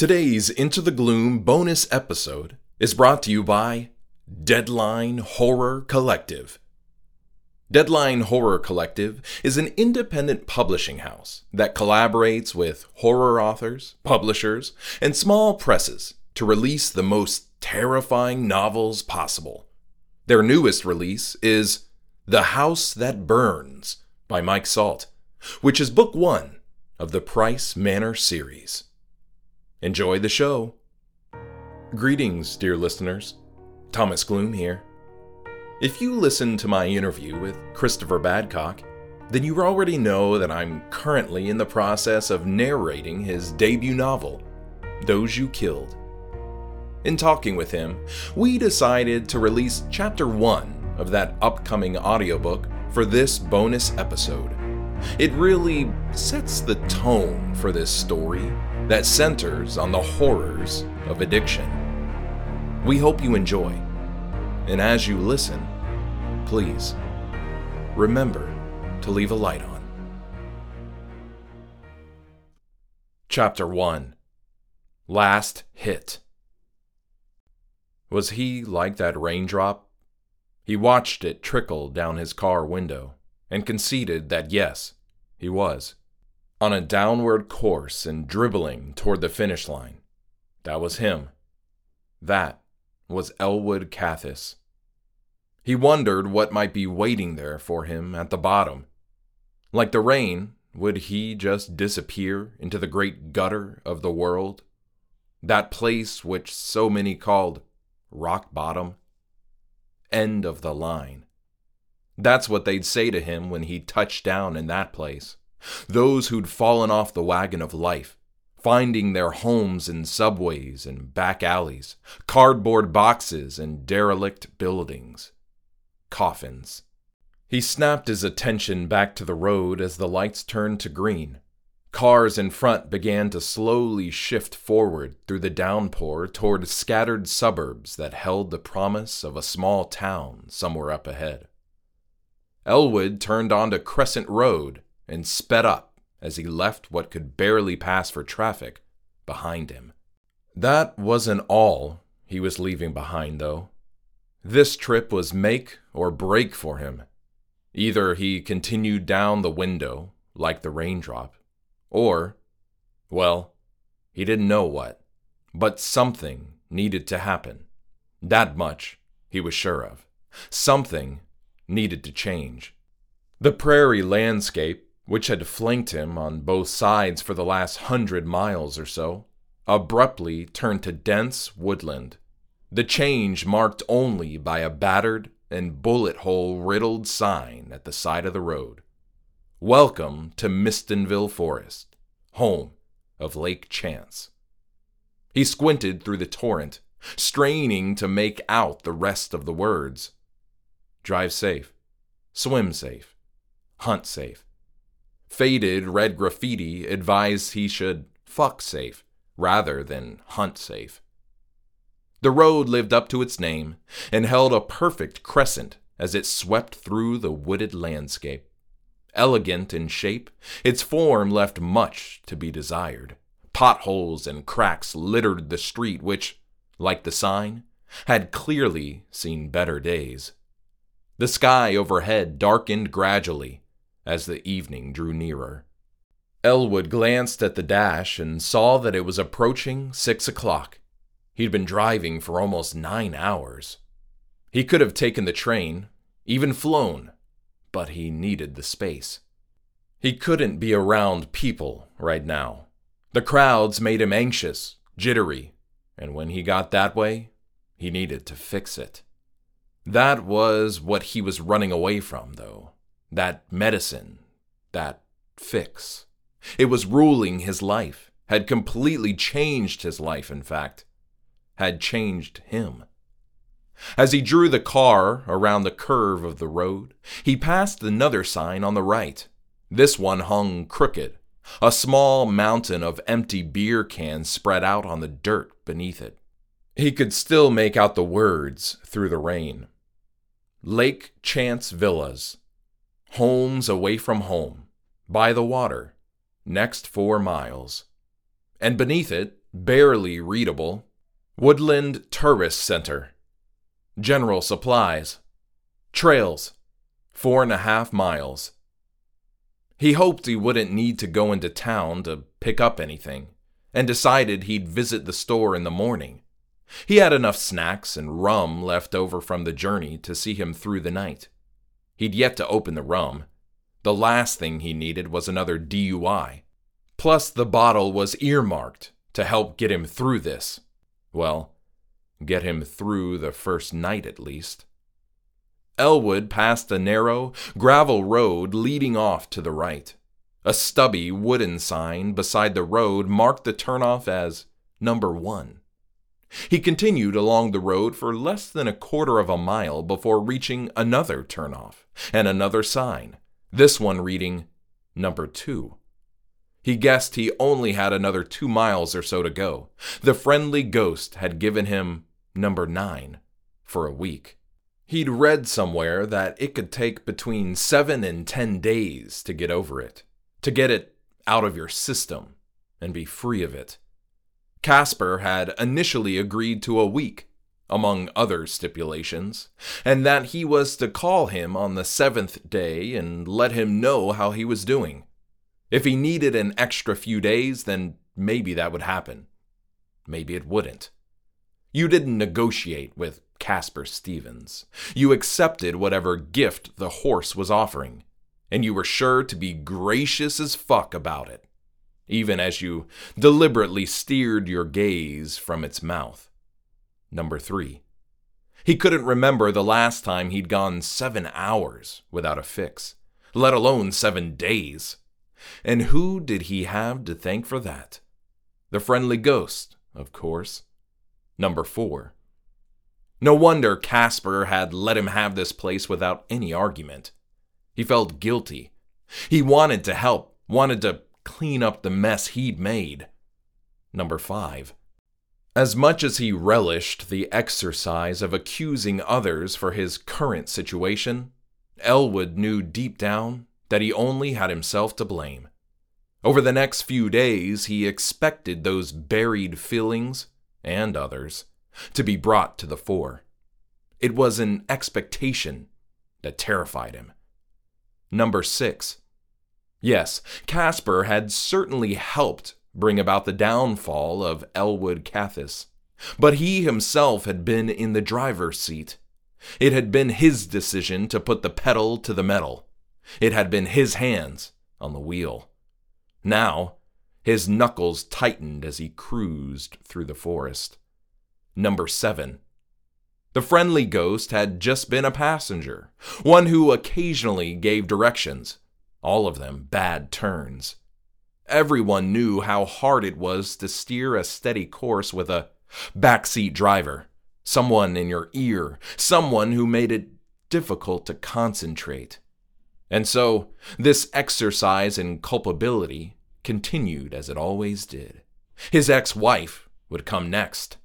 Today's Into the Gloom bonus episode is brought to you by Deadline Horror Collective. Deadline Horror Collective is an independent publishing house that collaborates with horror authors, publishers, and small presses to release the most terrifying novels possible. Their newest release is The House That Burns by Mike Salt, which is book one of the Price Manor series. Enjoy the show. Greetings, dear listeners. Thomas Gloom here. If you listened to my interview with Christopher Badcock, then you already know that I'm currently in the process of narrating his debut novel, Those You Killed. In talking with him, we decided to release chapter 1 of that upcoming audiobook for this bonus episode. It really sets the tone for this story that centers on the horrors of addiction. We hope you enjoy, and as you listen, please remember to leave a light on. Chapter 1 Last Hit Was he like that raindrop? He watched it trickle down his car window and conceded that yes, he was. On a downward course and dribbling toward the finish line. That was him. That was Elwood Cathis. He wondered what might be waiting there for him at the bottom. Like the rain, would he just disappear into the great gutter of the world? That place which so many called rock bottom? End of the line. That's what they'd say to him when he touched down in that place. Those who'd fallen off the wagon of life, finding their homes in subways and back alleys, cardboard boxes and derelict buildings, coffins. He snapped his attention back to the road as the lights turned to green. Cars in front began to slowly shift forward through the downpour toward scattered suburbs that held the promise of a small town somewhere up ahead. Elwood turned onto Crescent Road and sped up as he left what could barely pass for traffic behind him. That wasn't all he was leaving behind, though. This trip was make or break for him. Either he continued down the window, like the raindrop, or, well, he didn't know what, but something needed to happen. That much he was sure of. Something needed to change. The prairie landscape, which had flanked him on both sides for the last hundred miles or so, abruptly turned to dense woodland. The change marked only by a battered and bullet hole riddled sign at the side of the road. Welcome to Mistonville Forest, home of Lake Chance. He squinted through the torrent, straining to make out the rest of the words. Drive safe. Swim safe. Hunt safe. Faded red graffiti advised he should fuck safe rather than hunt safe. The road lived up to its name and held a perfect crescent as it swept through the wooded landscape. Elegant in shape, its form left much to be desired. Potholes and cracks littered the street, which, like the sign, had clearly seen better days. The sky overhead darkened gradually as the evening drew nearer. Elwood glanced at the dash and saw that it was approaching six o'clock. He'd been driving for almost nine hours. He could have taken the train, even flown, but he needed the space. He couldn't be around people right now. The crowds made him anxious, jittery, and when he got that way, he needed to fix it. That was what he was running away from, though. That medicine. That fix. It was ruling his life, had completely changed his life, in fact, had changed him. As he drew the car around the curve of the road, he passed another sign on the right. This one hung crooked, a small mountain of empty beer cans spread out on the dirt beneath it. He could still make out the words through the rain. Lake Chance Villas. Homes away from home. By the water. Next four miles. And beneath it, barely readable Woodland Tourist Center. General supplies. Trails. Four and a half miles. He hoped he wouldn't need to go into town to pick up anything, and decided he'd visit the store in the morning. He had enough snacks and rum left over from the journey to see him through the night. He'd yet to open the rum. The last thing he needed was another DUI. Plus, the bottle was earmarked to help get him through this. Well, get him through the first night at least. Elwood passed a narrow, gravel road leading off to the right. A stubby wooden sign beside the road marked the turnoff as number one. He continued along the road for less than a quarter of a mile before reaching another turnoff and another sign, this one reading number two. He guessed he only had another two miles or so to go. The friendly ghost had given him number nine for a week. He'd read somewhere that it could take between seven and ten days to get over it, to get it out of your system and be free of it. Casper had initially agreed to a week, among other stipulations, and that he was to call him on the seventh day and let him know how he was doing. If he needed an extra few days, then maybe that would happen. Maybe it wouldn't. You didn't negotiate with Casper Stevens. You accepted whatever gift the horse was offering, and you were sure to be gracious as fuck about it, even as you deliberately steered your gaze from its mouth. Number three. He couldn't remember the last time he'd gone seven hours without a fix, let alone seven days. And who did he have to thank for that? The friendly ghost, of course. Number four. No wonder Casper had let him have this place without any argument. He felt guilty. He wanted to help, wanted to clean up the mess he'd made. Number five. As much as he relished the exercise of accusing others for his current situation, Elwood knew deep down that he only had himself to blame. Over the next few days, he expected those buried feelings, and others, to be brought to the fore. It was an expectation that terrified him. Number six. Yes, Casper had certainly helped bring about the downfall of Elwood Cathis, but he himself had been in the driver's seat. It had been his decision to put the pedal to the metal. It had been his hands on the wheel. Now, his knuckles tightened as he cruised through the forest. Number seven. The friendly ghost had just been a passenger, one who occasionally gave directions, all of them bad turns. Everyone knew how hard it was to steer a steady course with a backseat driver, someone in your ear, someone who made it difficult to concentrate. And so, this exercise in culpability continued as it always did. His ex wife would come next.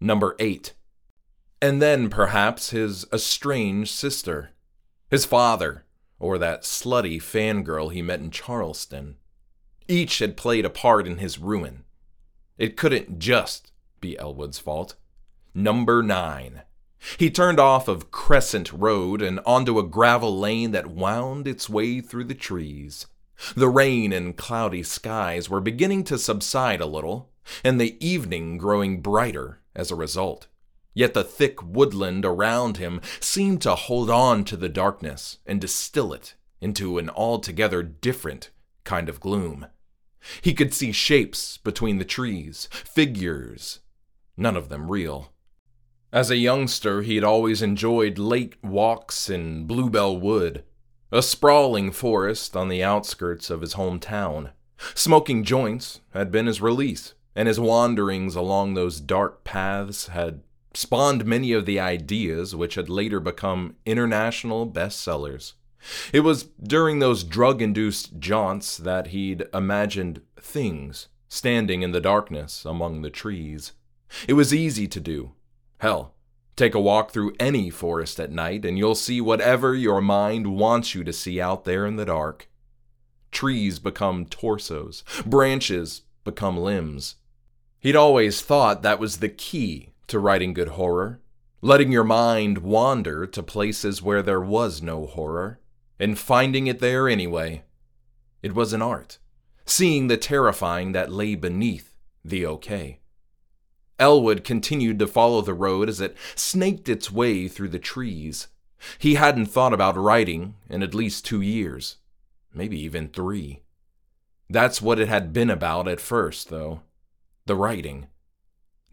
Number 8. And then, perhaps, his estranged sister, his father, or that slutty fangirl he met in Charleston. Each had played a part in his ruin. It couldn't just be Elwood's fault. Number 9. He turned off of Crescent Road and onto a gravel lane that wound its way through the trees. The rain and cloudy skies were beginning to subside a little, and the evening growing brighter as a result. Yet the thick woodland around him seemed to hold on to the darkness and distill it into an altogether different kind of gloom. He could see shapes between the trees, figures, none of them real. As a youngster, he had always enjoyed late walks in Bluebell Wood, a sprawling forest on the outskirts of his hometown. Smoking joints had been his release, and his wanderings along those dark paths had spawned many of the ideas which had later become international bestsellers. It was during those drug induced jaunts that he'd imagined things standing in the darkness among the trees. It was easy to do. Hell, take a walk through any forest at night and you'll see whatever your mind wants you to see out there in the dark. Trees become torsos, branches become limbs, He'd always thought that was the key to writing good horror, letting your mind wander to places where there was no horror, and finding it there anyway. It was an art, seeing the terrifying that lay beneath the okay. Elwood continued to follow the road as it snaked its way through the trees. He hadn't thought about writing in at least two years, maybe even three. That's what it had been about at first, though the writing.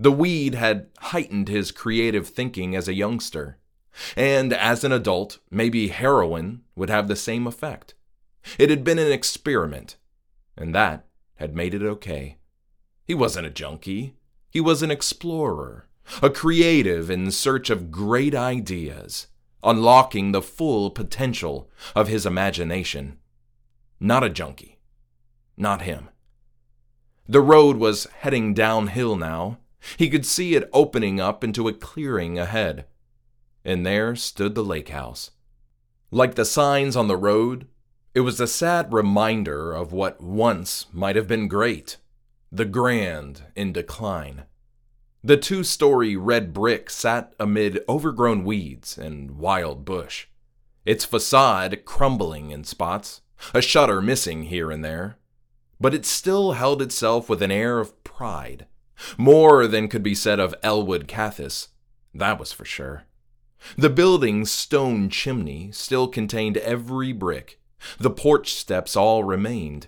The weed had heightened his creative thinking as a youngster, and as an adult, maybe heroin would have the same effect. It had been an experiment, and that had made it okay. He wasn't a junkie, he was an explorer, a creative in search of great ideas, unlocking the full potential of his imagination. Not a junkie. Not him. The road was heading downhill now. He could see it opening up into a clearing ahead. And there stood the lake house. Like the signs on the road, it was a sad reminder of what once might have been great the grand in decline. The two story red brick sat amid overgrown weeds and wild bush, its facade crumbling in spots, a shutter missing here and there. But it still held itself with an air of pride, more than could be said of Elwood Cathis, that was for sure. The building's stone chimney still contained every brick, the porch steps all remained,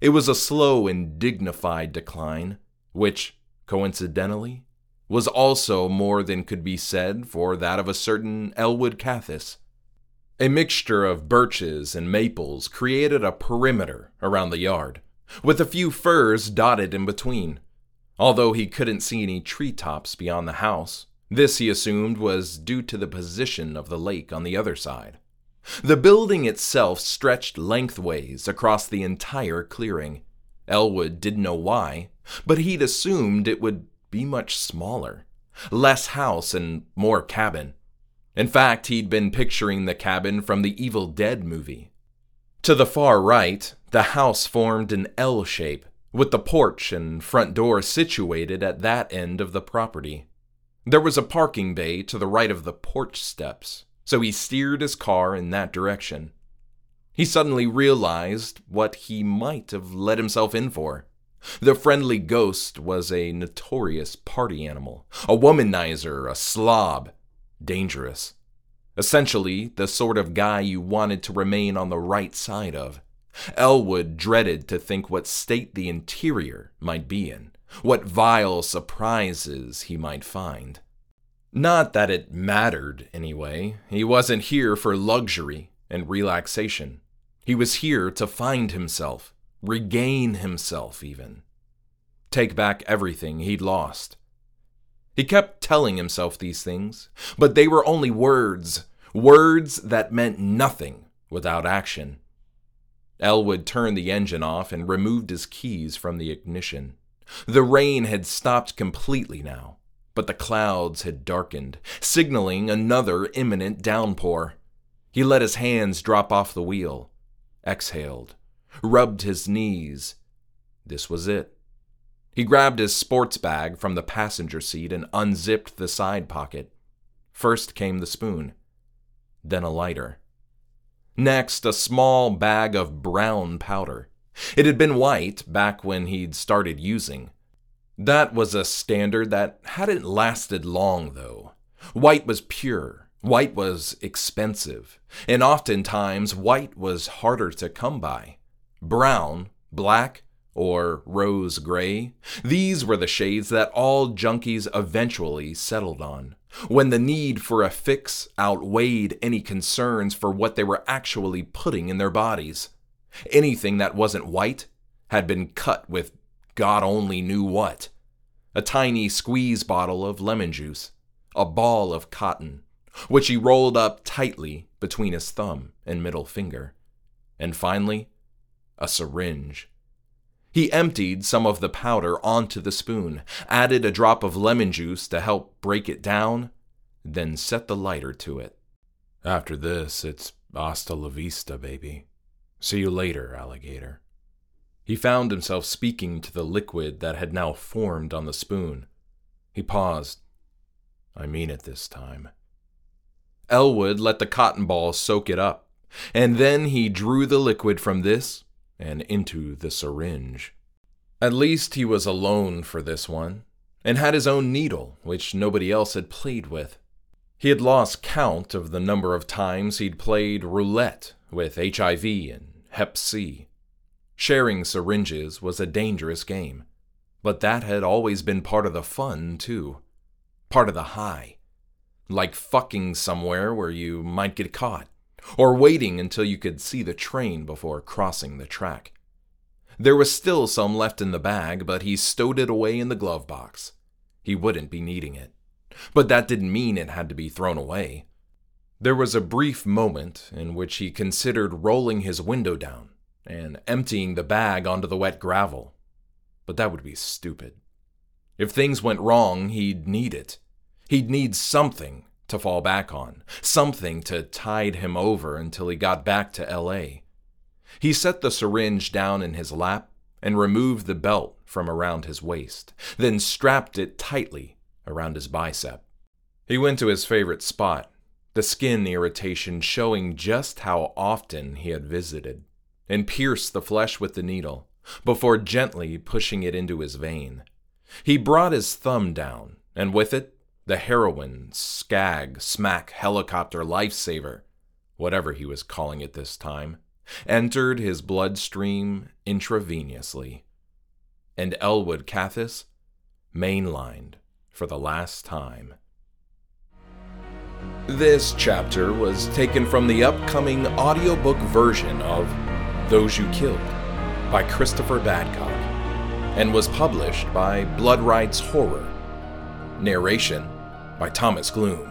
it was a slow and dignified decline, which, coincidentally, was also more than could be said for that of a certain Elwood Cathis. A mixture of birches and maples created a perimeter around the yard, with a few firs dotted in between. Although he couldn't see any treetops beyond the house, this he assumed was due to the position of the lake on the other side. The building itself stretched lengthways across the entire clearing. Elwood didn't know why, but he'd assumed it would be much smaller, less house and more cabin. In fact, he'd been picturing the cabin from the Evil Dead movie. To the far right, the house formed an L shape, with the porch and front door situated at that end of the property. There was a parking bay to the right of the porch steps, so he steered his car in that direction. He suddenly realized what he might have let himself in for. The friendly ghost was a notorious party animal, a womanizer, a slob, dangerous. Essentially, the sort of guy you wanted to remain on the right side of. Elwood dreaded to think what state the interior might be in, what vile surprises he might find. Not that it mattered, anyway. He wasn't here for luxury and relaxation. He was here to find himself, regain himself, even. Take back everything he'd lost. He kept telling himself these things, but they were only words, words that meant nothing without action. Elwood turned the engine off and removed his keys from the ignition. The rain had stopped completely now but the clouds had darkened, signaling another imminent downpour. He let his hands drop off the wheel, exhaled, rubbed his knees. This was it. He grabbed his sports bag from the passenger seat and unzipped the side pocket. First came the spoon, then a lighter. Next, a small bag of brown powder. It had been white back when he'd started using. That was a standard that hadn't lasted long, though. White was pure, white was expensive, and oftentimes white was harder to come by. Brown, black, or rose gray, these were the shades that all junkies eventually settled on, when the need for a fix outweighed any concerns for what they were actually putting in their bodies. Anything that wasn't white had been cut with God only knew what. A tiny squeeze bottle of lemon juice, a ball of cotton, which he rolled up tightly between his thumb and middle finger, and finally, a syringe. He emptied some of the powder onto the spoon, added a drop of lemon juice to help break it down, then set the lighter to it. After this, it's hasta la vista, baby. See you later, alligator. He found himself speaking to the liquid that had now formed on the spoon. He paused. I mean it this time. Elwood let the cotton ball soak it up, and then he drew the liquid from this and into the syringe. At least he was alone for this one, and had his own needle, which nobody else had played with. He had lost count of the number of times he'd played roulette with HIV and Hep C. Sharing syringes was a dangerous game, but that had always been part of the fun, too. Part of the high. Like fucking somewhere where you might get caught, or waiting until you could see the train before crossing the track. There was still some left in the bag, but he stowed it away in the glove box. He wouldn't be needing it. But that didn't mean it had to be thrown away. There was a brief moment in which he considered rolling his window down and emptying the bag onto the wet gravel. But that would be stupid. If things went wrong, he'd need it. He'd need something to fall back on, something to tide him over until he got back to LA. He set the syringe down in his lap and removed the belt from around his waist, then strapped it tightly around his bicep. He went to his favorite spot, the skin irritation showing just how often he had visited, and pierced the flesh with the needle before gently pushing it into his vein. He brought his thumb down, and with it, the heroin, skag, smack, helicopter lifesaver, whatever he was calling it this time, entered his bloodstream intravenously. And Elwood Cathis mainlined for the last time. This chapter was taken from the upcoming audiobook version of Those You Killed by Christopher Badcock and was published by Blood Rites Horror. Narration by Thomas Gloom.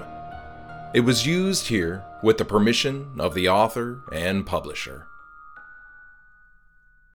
It was used here with the permission of the author and publisher.